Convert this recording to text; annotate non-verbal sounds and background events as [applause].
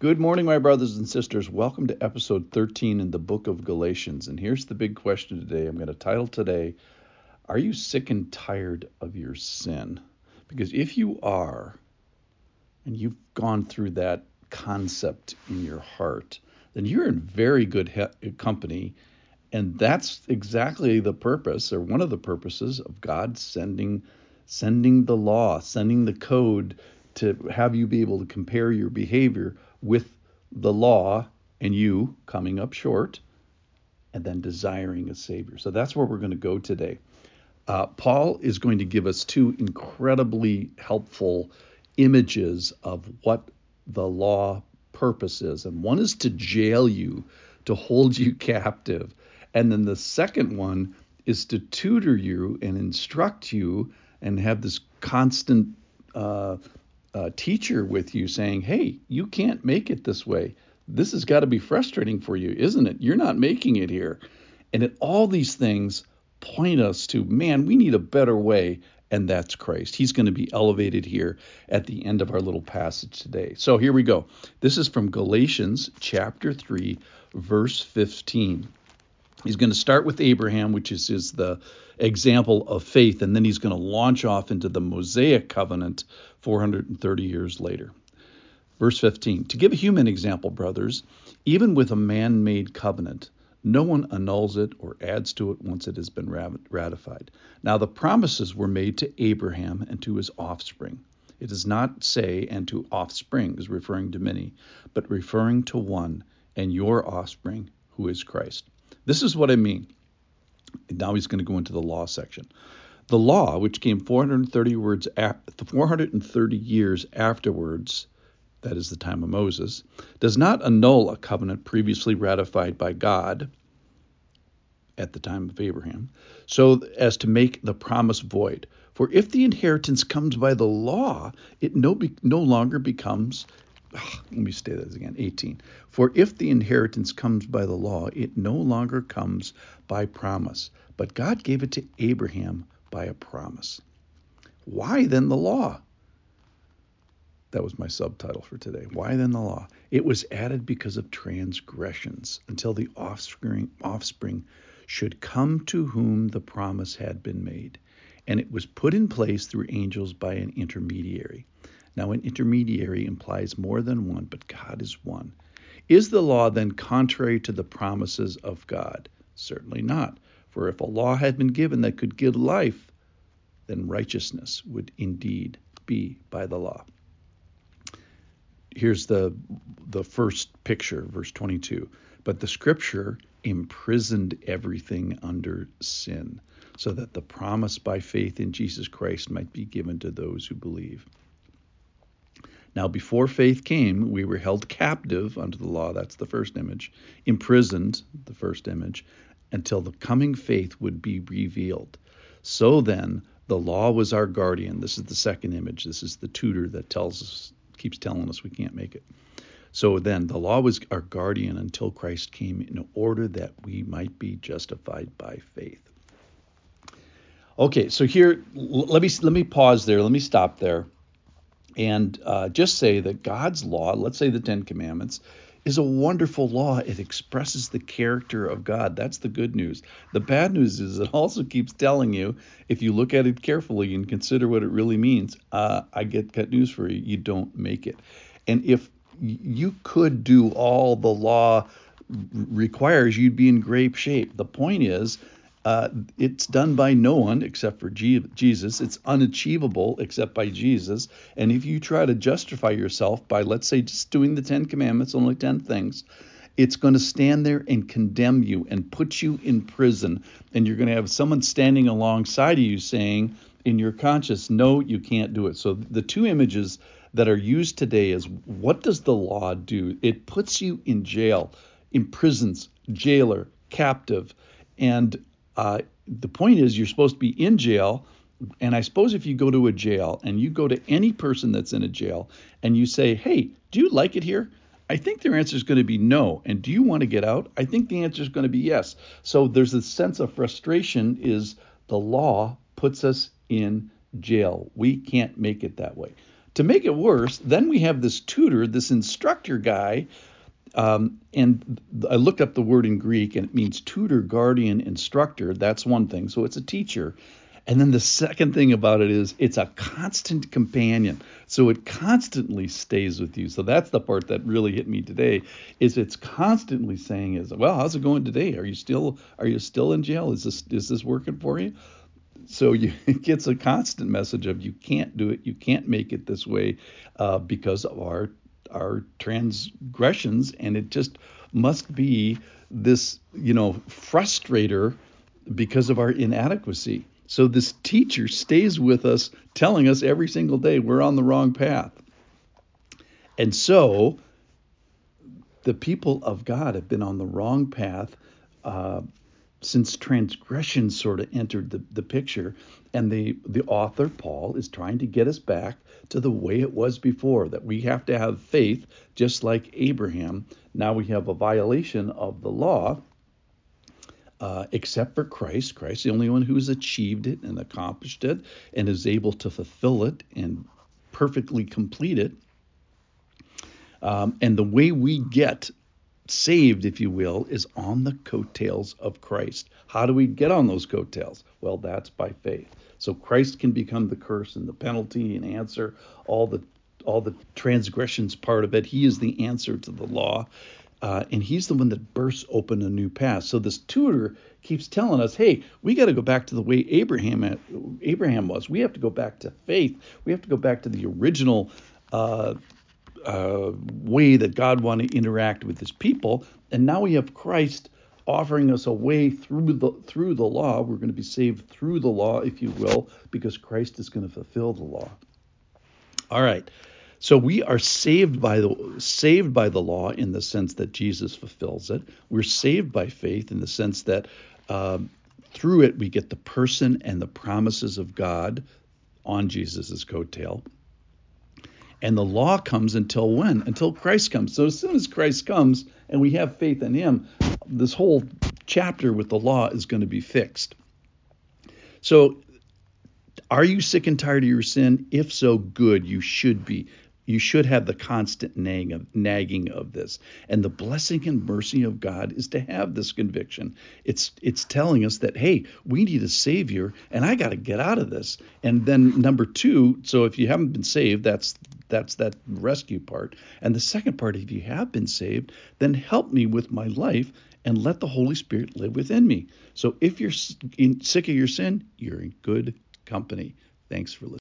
Good morning, my brothers and sisters. Welcome to episode 13 in the book of Galatians. And here's the big question today. I'm going to title today, Are you sick and tired of your sin? Because if you are, and you've gone through that concept in your heart, then you're in very good he- company. And that's exactly the purpose, or one of the purposes, of God sending sending the law, sending the code to have you be able to compare your behavior with the law and you coming up short and then desiring a Savior. So that's where we're going to go today. Uh, Paul is going to give us two incredibly helpful images of what the law purpose is. And one is to jail you, to hold you [laughs] captive. And then the second one is to tutor you and instruct you and have this constant uh, uh, teacher with you saying, hey, you can't make it this way. This has got to be frustrating for you, isn't it? You're not making it here. And it, all these things point us to, man, we need a better way, and that's Christ. He's going to be elevated here at the end of our little passage today. So here we go. This is from Galatians chapter 3, verse 15. He's going to start with Abraham, which is, is the example of faith, and then he's going to launch off into the Mosaic covenant 430 years later. Verse 15 To give a human example, brothers, even with a man made covenant, no one annuls it or adds to it once it has been ratified. Now, the promises were made to Abraham and to his offspring. It does not say, and to offsprings, referring to many, but referring to one, and your offspring, who is Christ. This is what I mean. Now he's going to go into the law section. The law, which came 430 words 430 years afterwards, that is the time of Moses, does not annul a covenant previously ratified by God at the time of Abraham, so as to make the promise void. For if the inheritance comes by the law, it no, be, no longer becomes let me say that again. 18 for if the inheritance comes by the law it no longer comes by promise but god gave it to abraham by a promise. Why then the law? That was my subtitle for today. Why then the law? It was added because of transgressions until the offspring offspring should come to whom the promise had been made and it was put in place through angels by an intermediary now, an intermediary implies more than one, but God is one. Is the law then contrary to the promises of God? Certainly not. For if a law had been given that could give life, then righteousness would indeed be by the law. Here's the the first picture, verse 22. But the scripture imprisoned everything under sin, so that the promise by faith in Jesus Christ might be given to those who believe. Now, before faith came, we were held captive under the law, that's the first image, imprisoned, the first image, until the coming faith would be revealed. So then, the law was our guardian. This is the second image. This is the tutor that tells us, keeps telling us we can't make it. So then, the law was our guardian until Christ came in order that we might be justified by faith. Okay, so here, let me let me pause there. Let me stop there and uh, just say that God's law, let's say the Ten Commandments, is a wonderful law. It expresses the character of God. That's the good news. The bad news is it also keeps telling you, if you look at it carefully and consider what it really means, uh, I get got news for you. You don't make it. And if you could do all the law requires, you'd be in great shape. The point is uh, it's done by no one except for Jesus. It's unachievable except by Jesus. And if you try to justify yourself by, let's say, just doing the Ten Commandments, only 10 things, it's going to stand there and condemn you and put you in prison. And you're going to have someone standing alongside of you saying, in your conscience, no, you can't do it. So the two images that are used today is what does the law do? It puts you in jail, imprisons, jailer, captive. And uh, the point is, you're supposed to be in jail. And I suppose if you go to a jail and you go to any person that's in a jail and you say, hey, do you like it here? I think their answer is going to be no. And do you want to get out? I think the answer is going to be yes. So there's a sense of frustration is the law puts us in jail. We can't make it that way. to make it worse, then we have this tutor, this instructor guy. Um, and I looked up the word in Greek, and it means tutor, guardian, instructor. That's one thing. So it's a teacher. And then the second thing about it is it's a constant companion. So it constantly stays with you. So that's the part that really hit me today is it's constantly saying is, well, how's it going today? Are you still are you still in jail? Is this is this working for you? So [laughs] you, it gets a constant message of you can't do it, you can't make it this way uh, because of our our transgressions, and it just must be this you know frustrator because of our inadequacy. So this teacher stays with us, telling us every single day we're on the wrong path. And so the people of God have been on the wrong path uh, since transgression sort of entered the, the picture. And the, the author, Paul, is trying to get us back to the way it was before, that we have to have faith just like Abraham. Now we have a violation of the law uh, except for Christ. Christ, the only one who has achieved it and accomplished it and is able to fulfill it and perfectly complete it. Um, and the way we get saved, if you will, is on the coattails of Christ. How do we get on those coattails? Well, that's by faith. So Christ can become the curse and the penalty and answer all the all the transgressions part of it. He is the answer to the law. Uh, and he's the one that bursts open a new path. So this tutor keeps telling us, "Hey, we got to go back to the way Abraham Abraham was. We have to go back to faith. We have to go back to the original uh, uh, way that God wanted to interact with His people. And now we have Christ offering us a way through the through the law. We're going to be saved through the law, if you will, because Christ is going to fulfill the law. All right. So we are saved by the saved by the law in the sense that Jesus fulfills it. We're saved by faith in the sense that um, through it we get the person and the promises of God on Jesus' coattail. And the law comes until when? Until Christ comes. So as soon as Christ comes and we have faith in him, this whole chapter with the law is going to be fixed. So are you sick and tired of your sin? If so, good. You should be you should have the constant nagging of, nagging of this. And the blessing and mercy of God is to have this conviction. It's it's telling us that hey, we need a savior and I got to get out of this. And then number 2, so if you haven't been saved, that's that's that rescue part. And the second part, if you have been saved, then help me with my life and let the Holy Spirit live within me. So if you're sick of your sin, you're in good company. Thanks for listening.